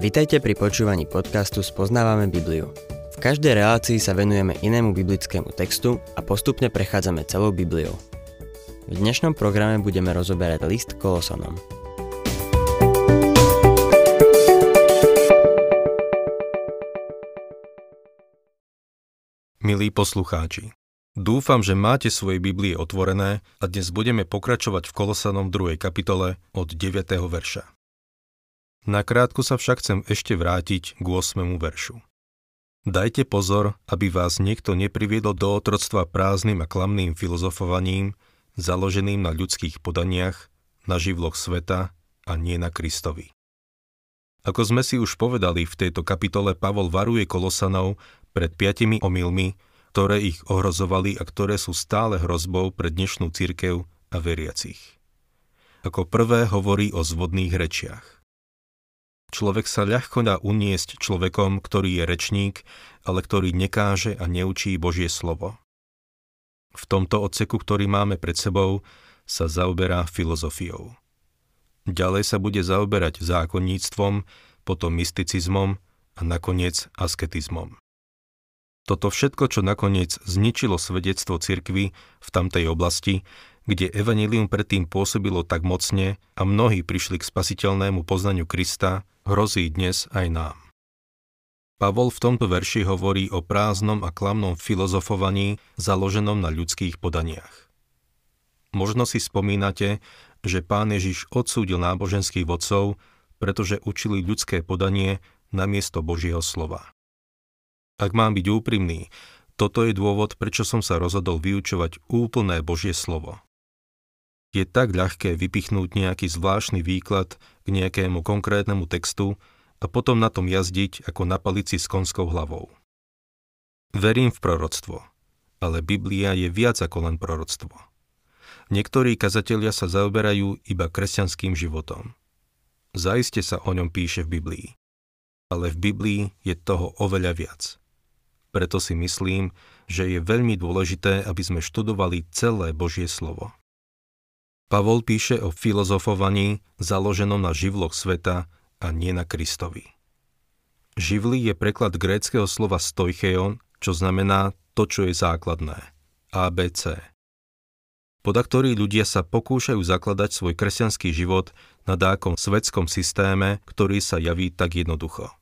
Vitajte pri počúvaní podcastu Spoznávame Bibliu. V každej relácii sa venujeme inému biblickému textu a postupne prechádzame celou Bibliou. V dnešnom programe budeme rozoberať list Kolosonom. Milí poslucháči, dúfam, že máte svoje Biblie otvorené a dnes budeme pokračovať v Kolosanom 2. kapitole od 9. verša. Nakrátko sa však chcem ešte vrátiť k 8. veršu. Dajte pozor, aby vás niekto nepriviedol do otroctva prázdnym a klamným filozofovaním, založeným na ľudských podaniach, na živloch sveta a nie na Kristovi. Ako sme si už povedali, v tejto kapitole Pavol varuje Kolosanov pred piatimi omylmi, ktoré ich ohrozovali a ktoré sú stále hrozbou pre dnešnú cirkev a veriacich. Ako prvé hovorí o zvodných rečiach. Človek sa ľahko dá uniesť človekom, ktorý je rečník, ale ktorý nekáže a neučí Božie slovo. V tomto odseku, ktorý máme pred sebou, sa zaoberá filozofiou. Ďalej sa bude zaoberať zákonníctvom, potom mysticizmom a nakoniec asketizmom. Toto všetko, čo nakoniec zničilo svedectvo cirkvy v tamtej oblasti, kde evanilium predtým pôsobilo tak mocne a mnohí prišli k spasiteľnému poznaniu Krista, hrozí dnes aj nám. Pavol v tomto verši hovorí o prázdnom a klamnom filozofovaní založenom na ľudských podaniach. Možno si spomínate, že pán Ježiš odsúdil náboženských vodcov, pretože učili ľudské podanie namiesto Božieho slova. Ak mám byť úprimný, toto je dôvod, prečo som sa rozhodol vyučovať úplné Božie slovo. Je tak ľahké vypichnúť nejaký zvláštny výklad k nejakému konkrétnemu textu a potom na tom jazdiť ako na palici s konskou hlavou. Verím v proroctvo, ale Biblia je viac ako len proroctvo. Niektorí kazatelia sa zaoberajú iba kresťanským životom. Zaiste sa o ňom píše v Biblii. Ale v Biblii je toho oveľa viac. Preto si myslím, že je veľmi dôležité, aby sme študovali celé Božie slovo. Pavol píše o filozofovaní založenom na živloch sveta a nie na Kristovi. Živly je preklad gréckého slova stoicheon, čo znamená to, čo je základné. ABC. Poda ktorí ľudia sa pokúšajú zakladať svoj kresťanský život na dákom svetskom systéme, ktorý sa javí tak jednoducho.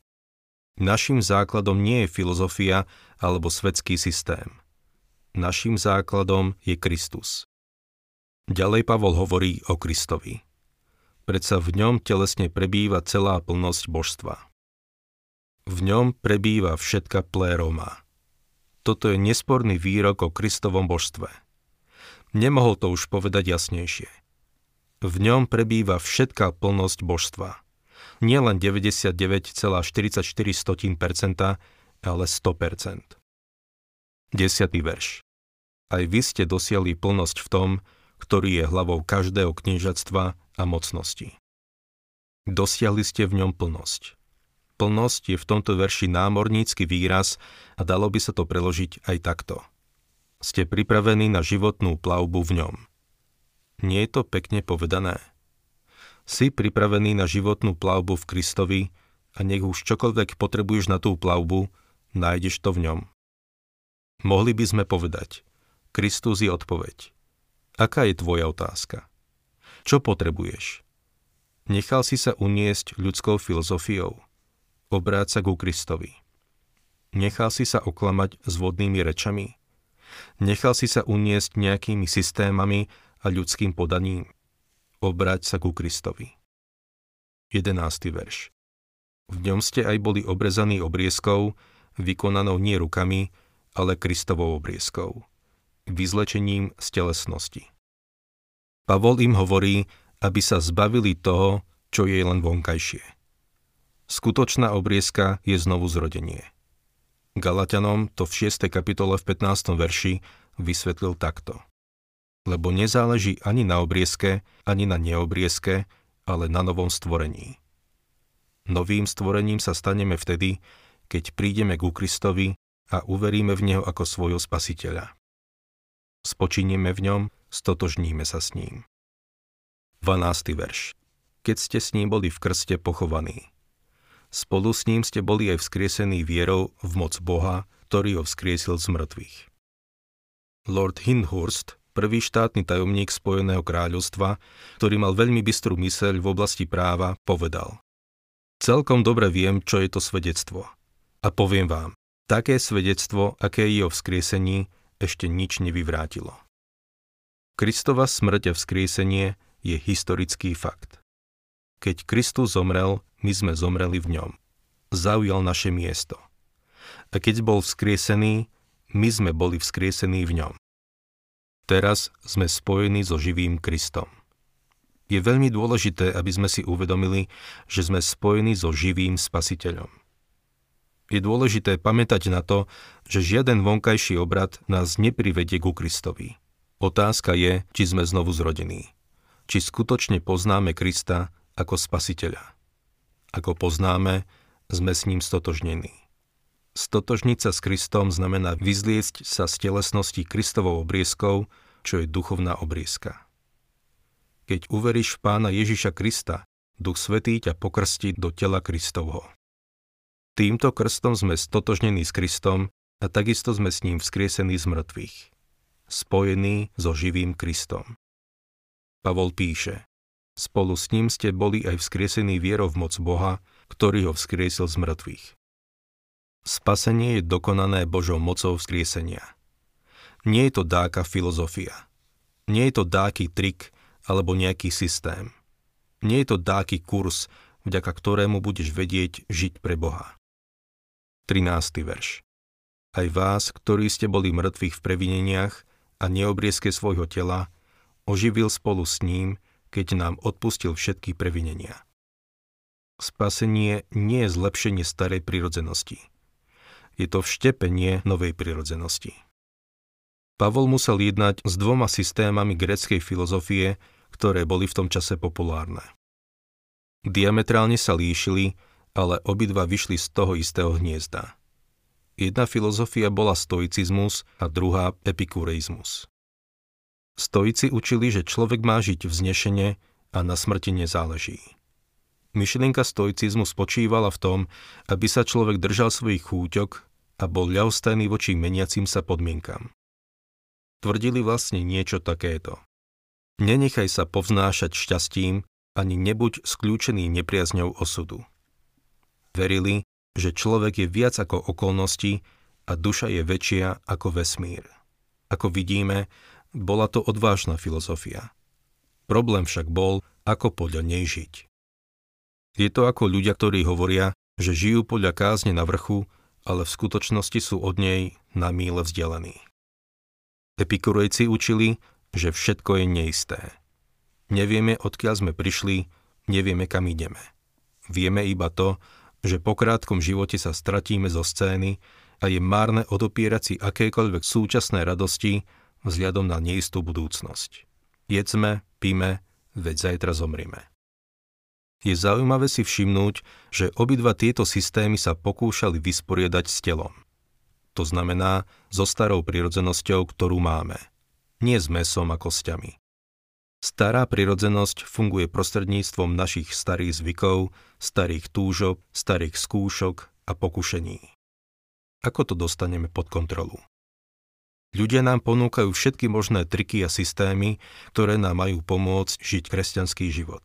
Naším základom nie je filozofia alebo svetský systém. Naším základom je Kristus. Ďalej Pavol hovorí o Kristovi. Predsa v ňom telesne prebýva celá plnosť božstva. V ňom prebýva všetka pléroma. Toto je nesporný výrok o Kristovom božstve. Nemohol to už povedať jasnejšie. V ňom prebýva všetká plnosť božstva. Nie len 99,44%, ale 100%. Desiatý verš. Aj vy ste dosiahli plnosť v tom, ktorý je hlavou každého kniežatstva a mocnosti. Dosiahli ste v ňom plnosť. Plnosť je v tomto verši námornícky výraz a dalo by sa to preložiť aj takto. Ste pripravení na životnú plavbu v ňom. Nie je to pekne povedané? Si pripravený na životnú plavbu v Kristovi a nech už čokoľvek potrebuješ na tú plavbu, nájdeš to v ňom. Mohli by sme povedať, Kristus je odpoveď. Aká je tvoja otázka? Čo potrebuješ? Nechal si sa uniesť ľudskou filozofiou. Obráť sa ku Kristovi. Nechal si sa oklamať s vodnými rečami. Nechal si sa uniesť nejakými systémami a ľudským podaním. Obráť sa ku Kristovi. 11. verš. V ňom ste aj boli obrezaní obrieskou, vykonanou nie rukami, ale Kristovou obrieskou vyzlečením z telesnosti. Pavol im hovorí, aby sa zbavili toho, čo je len vonkajšie. Skutočná obriezka je znovu zrodenie. Galatianom to v 6. kapitole v 15. verši vysvetlil takto. Lebo nezáleží ani na obriezke, ani na neobriezke, ale na novom stvorení. Novým stvorením sa staneme vtedy, keď prídeme ku Kristovi a uveríme v Neho ako svojho spasiteľa spočinieme v ňom, stotožníme sa s ním. 12. verš. Keď ste s ním boli v krste pochovaní. spolu s ním ste boli aj vzkriesení vierou v moc Boha, ktorý ho vzkriesil z mŕtvych. Lord Hindhurst, prvý štátny tajomník Spojeného kráľovstva, ktorý mal veľmi bystrú myseľ v oblasti práva, povedal Celkom dobre viem, čo je to svedectvo. A poviem vám, také svedectvo, aké je o vzkriesení, ešte nič nevyvrátilo. Kristova smrť a vzkriesenie je historický fakt. Keď Kristus zomrel, my sme zomreli v ňom. Zaujal naše miesto. A keď bol vzkriesený, my sme boli vzkriesení v ňom. Teraz sme spojení so živým Kristom. Je veľmi dôležité, aby sme si uvedomili, že sme spojení so živým Spasiteľom. Je dôležité pamätať na to, že žiaden vonkajší obrad nás neprivedie ku Kristovi. Otázka je, či sme znovu zrodení. Či skutočne poznáme Krista ako spasiteľa. Ako poznáme, sme s ním stotožnení. Stotožniť sa s Kristom znamená vyzliecť sa z telesnosti Kristovou obriezkou, čo je duchovná obriezka. Keď uveríš v pána Ježiša Krista, Duch Svetý ťa pokrstí do tela Kristovho. Týmto krstom sme stotožnení s Kristom a takisto sme s ním vzkriesení z mŕtvych. Spojení so živým Kristom. Pavol píše, Spolu s ním ste boli aj vzkriesení vierou v moc Boha, ktorý ho vzkriesil z mŕtvych. Spasenie je dokonané Božou mocou vzkriesenia. Nie je to dáka filozofia. Nie je to dáky trik alebo nejaký systém. Nie je to dáky kurz, vďaka ktorému budeš vedieť žiť pre Boha. 13. verš. Aj vás, ktorí ste boli mŕtvych v previneniach a neobriezke svojho tela, oživil spolu s ním, keď nám odpustil všetky previnenia. Spasenie nie je zlepšenie starej prirodzenosti. Je to vštepenie novej prirodzenosti. Pavol musel jednať s dvoma systémami greckej filozofie, ktoré boli v tom čase populárne. Diametrálne sa líšili, ale obidva vyšli z toho istého hniezda. Jedna filozofia bola stoicizmus a druhá epikureizmus. Stoici učili, že človek má žiť vznešene a na smrti nezáleží. Myšlienka stoicizmu spočívala v tom, aby sa človek držal svojich chúťok a bol ľahostajný voči meniacim sa podmienkam. Tvrdili vlastne niečo takéto. Nenechaj sa povznášať šťastím, ani nebuď skľúčený nepriazňou osudu. Verili, že človek je viac ako okolnosti a duša je väčšia ako vesmír. Ako vidíme, bola to odvážna filozofia. Problém však bol, ako podľa nej žiť. Je to ako ľudia, ktorí hovoria, že žijú podľa kázne na vrchu, ale v skutočnosti sú od nej na míle vzdialení. Epikurejci učili, že všetko je neisté. Nevieme, odkiaľ sme prišli, nevieme, kam ideme. Vieme iba to, že po krátkom živote sa stratíme zo scény a je márne odopierať si akékoľvek súčasné radosti vzhľadom na neistú budúcnosť. Jedzme, píme, veď zajtra zomrime. Je zaujímavé si všimnúť, že obidva tieto systémy sa pokúšali vysporiadať s telom. To znamená so starou prirodzenosťou, ktorú máme. Nie s mesom a kostiami. Stará prirodzenosť funguje prostredníctvom našich starých zvykov, starých túžob, starých skúšok a pokušení. Ako to dostaneme pod kontrolu? Ľudia nám ponúkajú všetky možné triky a systémy, ktoré nám majú pomôcť žiť kresťanský život.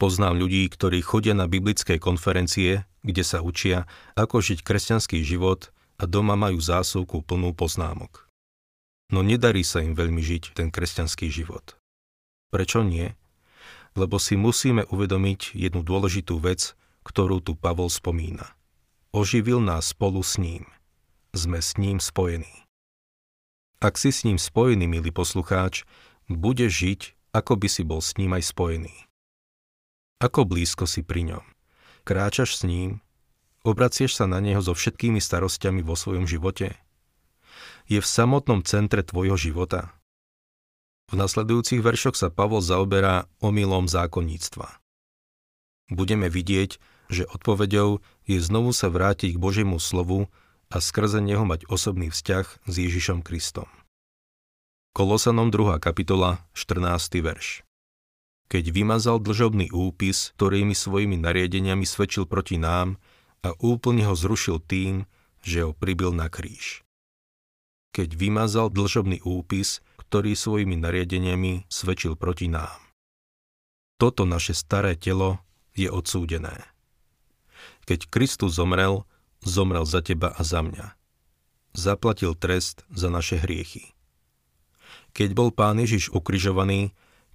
Poznám ľudí, ktorí chodia na biblické konferencie, kde sa učia, ako žiť kresťanský život a doma majú zásuvku plnú poznámok. No nedarí sa im veľmi žiť ten kresťanský život. Prečo nie? Lebo si musíme uvedomiť jednu dôležitú vec, ktorú tu Pavol spomína. Oživil nás spolu s ním. Sme s ním spojení. Ak si s ním spojený, milý poslucháč, budeš žiť, ako by si bol s ním aj spojený. Ako blízko si pri ňom. Kráčaš s ním, obracieš sa na neho so všetkými starostiami vo svojom živote. Je v samotnom centre tvojho života. V nasledujúcich veršoch sa Pavol zaoberá omylom zákonníctva. Budeme vidieť, že odpoveďou je znovu sa vrátiť k Božiemu slovu a skrze neho mať osobný vzťah s Ježišom Kristom. Kolosanom 2. kapitola, 14. verš. keď vymazal dlžobný úpis, ktorými svojimi nariadeniami svedčil proti nám a úplne ho zrušil tým, že ho pribil na kríž. Keď vymazal dlžobný úpis, ktorý svojimi nariadeniami svedčil proti nám. Toto naše staré telo je odsúdené. Keď Kristus zomrel, zomrel za teba a za mňa. Zaplatil trest za naše hriechy. Keď bol pán Ježiš ukrižovaný,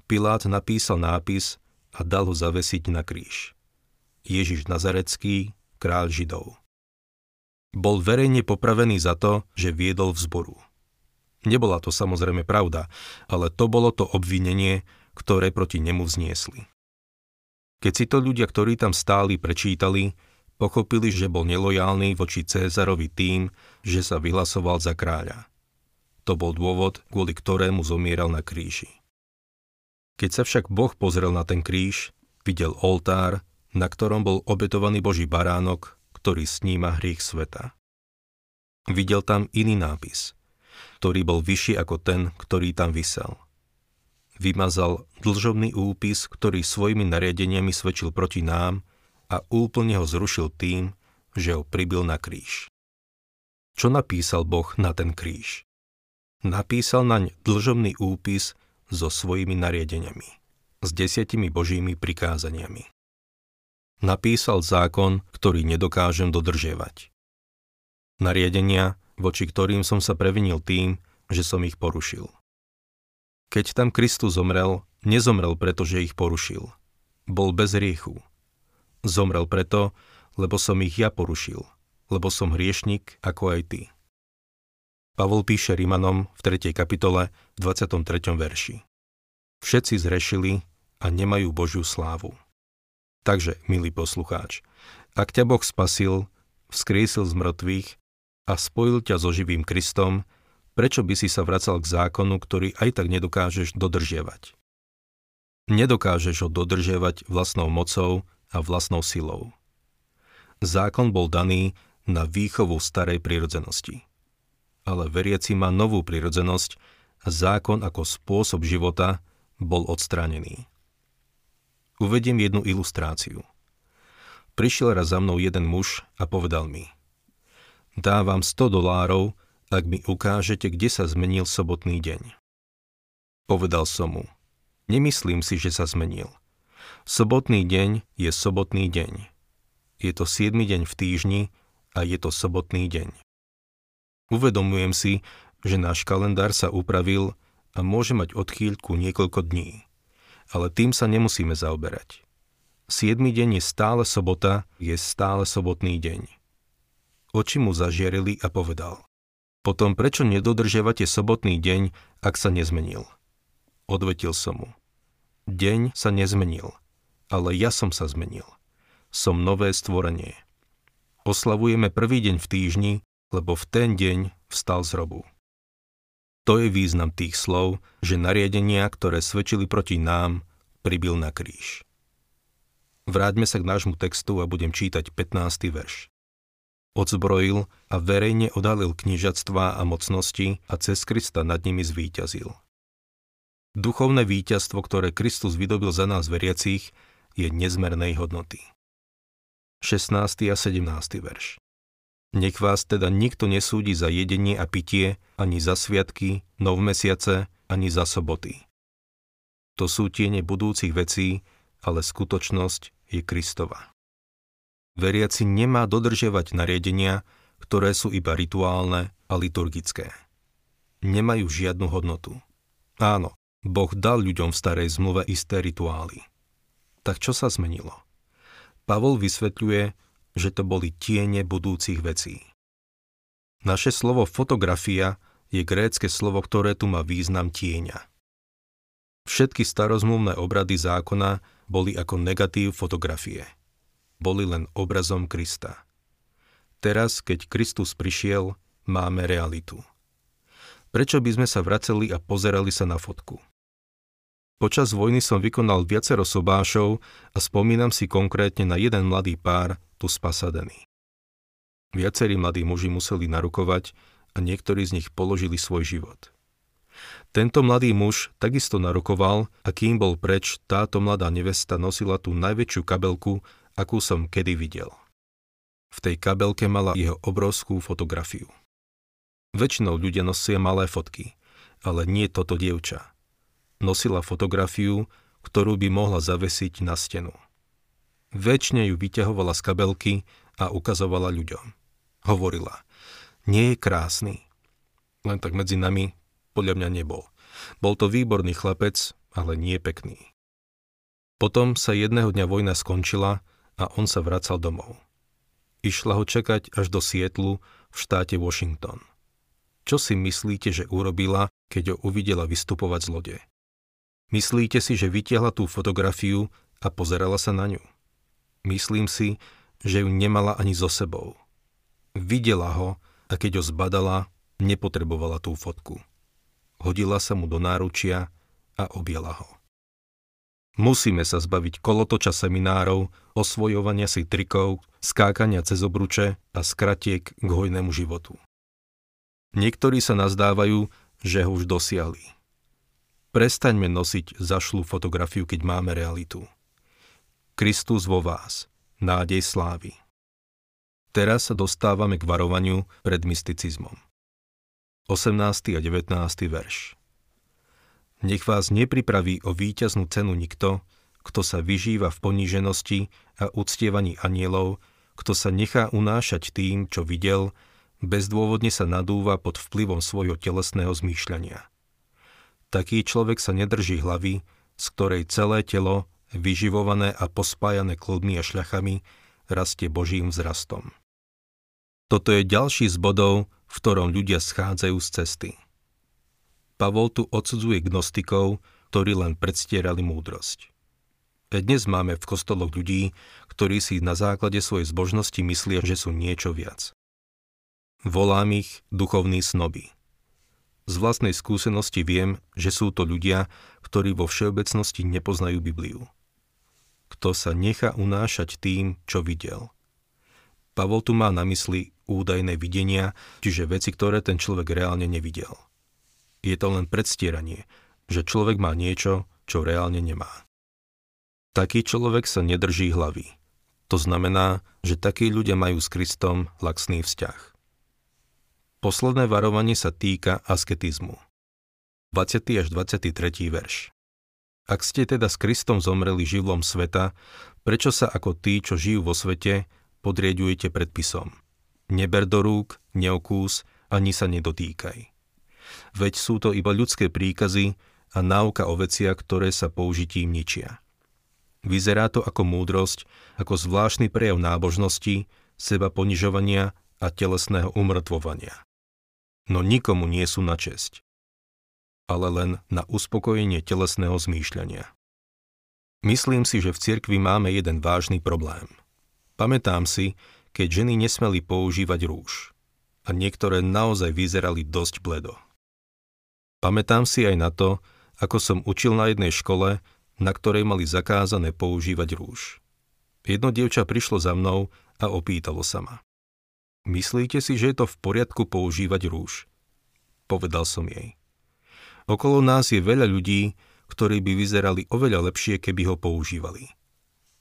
Pilát napísal nápis a dal ho zavesiť na kríž. Ježiš Nazarecký, kráľ Židov. Bol verejne popravený za to, že viedol vzboru. Nebola to samozrejme pravda, ale to bolo to obvinenie, ktoré proti nemu vzniesli. Keď si to ľudia, ktorí tam stáli, prečítali, pochopili, že bol nelojálny voči Cézarovi tým, že sa vyhlasoval za kráľa. To bol dôvod, kvôli ktorému zomieral na kríži. Keď sa však Boh pozrel na ten kríž, videl oltár, na ktorom bol obetovaný Boží baránok, ktorý sníma hriech sveta. Videl tam iný nápis, ktorý bol vyšší ako ten, ktorý tam vysel. Vymazal dlžobný úpis, ktorý svojimi nariadeniami svedčil proti nám a úplne ho zrušil tým, že ho pribil na kríž. Čo napísal Boh na ten kríž? Napísal naň dlžobný úpis, so svojimi nariadeniami, s desiatimi božími prikázaniami. Napísal zákon, ktorý nedokážem dodržiavať. Nariadenia, voči ktorým som sa previnil tým, že som ich porušil. Keď tam Kristus zomrel, nezomrel preto, že ich porušil. Bol bez riechu. Zomrel preto, lebo som ich ja porušil, lebo som hriešnik ako aj ty. Pavol píše Rimanom v 3. kapitole v 23. verši. Všetci zrešili a nemajú Božiu slávu. Takže, milý poslucháč, ak ťa Boh spasil, vzkriesil z mŕtvych a spojil ťa so živým Kristom, prečo by si sa vracal k zákonu, ktorý aj tak nedokážeš dodržiavať? Nedokážeš ho dodržiavať vlastnou mocou a vlastnou silou. Zákon bol daný na výchovu starej prirodzenosti ale veriaci má novú prirodzenosť a zákon ako spôsob života bol odstránený. Uvediem jednu ilustráciu. Prišiel raz za mnou jeden muž a povedal mi Dávam 100 dolárov, ak mi ukážete, kde sa zmenil sobotný deň. Povedal som mu Nemyslím si, že sa zmenil. Sobotný deň je sobotný deň. Je to 7 deň v týždni a je to sobotný deň. Uvedomujem si, že náš kalendár sa upravil a môže mať odchýľku niekoľko dní. Ale tým sa nemusíme zaoberať. Siedmy deň je stále sobota, je stále sobotný deň. Oči mu zažierili a povedal. Potom prečo nedodržiavate sobotný deň, ak sa nezmenil? Odvetil som mu. Deň sa nezmenil, ale ja som sa zmenil. Som nové stvorenie. Oslavujeme prvý deň v týždni, lebo v ten deň vstal z robu. To je význam tých slov, že nariadenia, ktoré svedčili proti nám, pribil na kríž. Vráťme sa k nášmu textu a budem čítať 15. verš. Odzbrojil a verejne odhalil knižatstva a mocnosti a cez Krista nad nimi zvíťazil. Duchovné víťazstvo, ktoré Kristus vydobil za nás veriacich, je nezmernej hodnoty. 16. a 17. verš. Nech vás teda nikto nesúdi za jedenie a pitie, ani za sviatky, nov mesiace, ani za soboty. To sú tiene budúcich vecí, ale skutočnosť je Kristova. Veriaci nemá dodržiavať nariadenia, ktoré sú iba rituálne a liturgické. Nemajú žiadnu hodnotu. Áno, Boh dal ľuďom v starej zmluve isté rituály. Tak čo sa zmenilo? Pavol vysvetľuje, že to boli tiene budúcich vecí. Naše slovo fotografia je grécke slovo, ktoré tu má význam tieňa. Všetky starozmluvné obrady zákona boli ako negatív fotografie. Boli len obrazom Krista. Teraz, keď Kristus prišiel, máme realitu. Prečo by sme sa vraceli a pozerali sa na fotku? Počas vojny som vykonal viacero sobášov a spomínam si konkrétne na jeden mladý pár, tu spasadený. Viacerí mladí muži museli narukovať a niektorí z nich položili svoj život. Tento mladý muž takisto narokoval a kým bol preč, táto mladá nevesta nosila tú najväčšiu kabelku, akú som kedy videl. V tej kabelke mala jeho obrovskú fotografiu. Väčšinou ľudia nosia malé fotky, ale nie toto dievča. Nosila fotografiu, ktorú by mohla zavesiť na stenu. Väčšine ju vyťahovala z kabelky a ukazovala ľuďom. Hovorila, nie je krásny. Len tak medzi nami podľa mňa nebol. Bol to výborný chlapec, ale nie pekný. Potom sa jedného dňa vojna skončila a on sa vracal domov. Išla ho čakať až do Sietlu v štáte Washington. Čo si myslíte, že urobila, keď ho uvidela vystupovať z lode? Myslíte si, že vytiahla tú fotografiu a pozerala sa na ňu? Myslím si, že ju nemala ani so sebou. Videla ho a keď ho zbadala, nepotrebovala tú fotku hodila sa mu do náručia a objela ho. Musíme sa zbaviť kolotoča seminárov, osvojovania si trikov, skákania cez obruče a skratiek k hojnému životu. Niektorí sa nazdávajú, že ho už dosiahli. Prestaňme nosiť zašlú fotografiu, keď máme realitu. Kristus vo vás, nádej slávy. Teraz sa dostávame k varovaniu pred mysticizmom. 18. a 19. verš. Nech vás nepripraví o víťaznú cenu nikto, kto sa vyžíva v poníženosti a uctievaní anielov, kto sa nechá unášať tým, čo videl, bezdôvodne sa nadúva pod vplyvom svojho telesného zmýšľania. Taký človek sa nedrží hlavy, z ktorej celé telo, vyživované a pospájané kludmi a šľachami, rastie Božím vzrastom. Toto je ďalší z bodov, v ktorom ľudia schádzajú z cesty. Pavol tu odsudzuje gnostikov, ktorí len predstierali múdrosť. Dnes máme v kostoloch ľudí, ktorí si na základe svojej zbožnosti myslia, že sú niečo viac. Volám ich duchovní snoby. Z vlastnej skúsenosti viem, že sú to ľudia, ktorí vo všeobecnosti nepoznajú Bibliu. Kto sa nechá unášať tým, čo videl. Pavol tu má na mysli údajné videnia, čiže veci, ktoré ten človek reálne nevidel. Je to len predstieranie, že človek má niečo, čo reálne nemá. Taký človek sa nedrží hlavy. To znamená, že takí ľudia majú s Kristom laxný vzťah. Posledné varovanie sa týka asketizmu. 20. až 23. verš. Ak ste teda s Kristom zomreli živlom sveta, prečo sa ako tí, čo žijú vo svete, podriedujete predpisom? Neber do rúk, neokús, ani sa nedotýkaj. Veď sú to iba ľudské príkazy a náuka o veciach, ktoré sa použitím ničia. Vyzerá to ako múdrosť, ako zvláštny prejav nábožnosti, seba ponižovania a telesného umrtvovania. No nikomu nie sú na česť, ale len na uspokojenie telesného zmýšľania. Myslím si, že v cirkvi máme jeden vážny problém. Pamätám si, keď ženy nesmeli používať rúž. A niektoré naozaj vyzerali dosť bledo. Pamätám si aj na to, ako som učil na jednej škole, na ktorej mali zakázané používať rúž. Jedno dievča prišlo za mnou a opýtalo sa ma. Myslíte si, že je to v poriadku používať rúž? Povedal som jej. Okolo nás je veľa ľudí, ktorí by vyzerali oveľa lepšie, keby ho používali.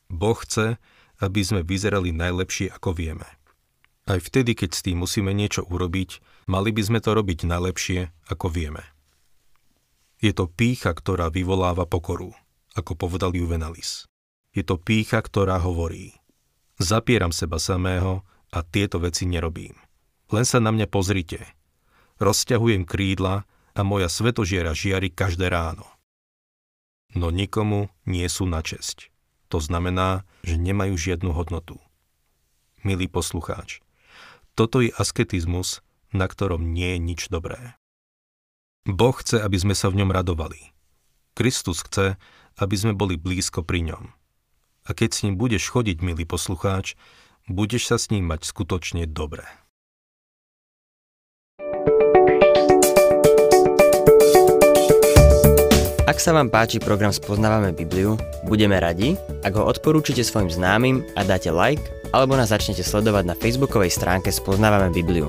Boh chce, aby sme vyzerali najlepšie, ako vieme. Aj vtedy, keď s tým musíme niečo urobiť, mali by sme to robiť najlepšie, ako vieme. Je to pícha, ktorá vyvoláva pokoru, ako povedal Juvenalis. Je to pícha, ktorá hovorí Zapieram seba samého a tieto veci nerobím. Len sa na mňa pozrite. Rozťahujem krídla a moja svetožiera žiari každé ráno. No nikomu nie sú na česť. To znamená, že nemajú žiadnu hodnotu. Milý poslucháč, toto je asketizmus, na ktorom nie je nič dobré. Boh chce, aby sme sa v ňom radovali. Kristus chce, aby sme boli blízko pri ňom. A keď s ním budeš chodiť, milý poslucháč, budeš sa s ním mať skutočne dobré. Ak sa vám páči program Spoznávame Bibliu, budeme radi, ak ho odporúčite svojim známym a dáte like, alebo nás začnete sledovať na facebookovej stránke Spoznávame Bibliu.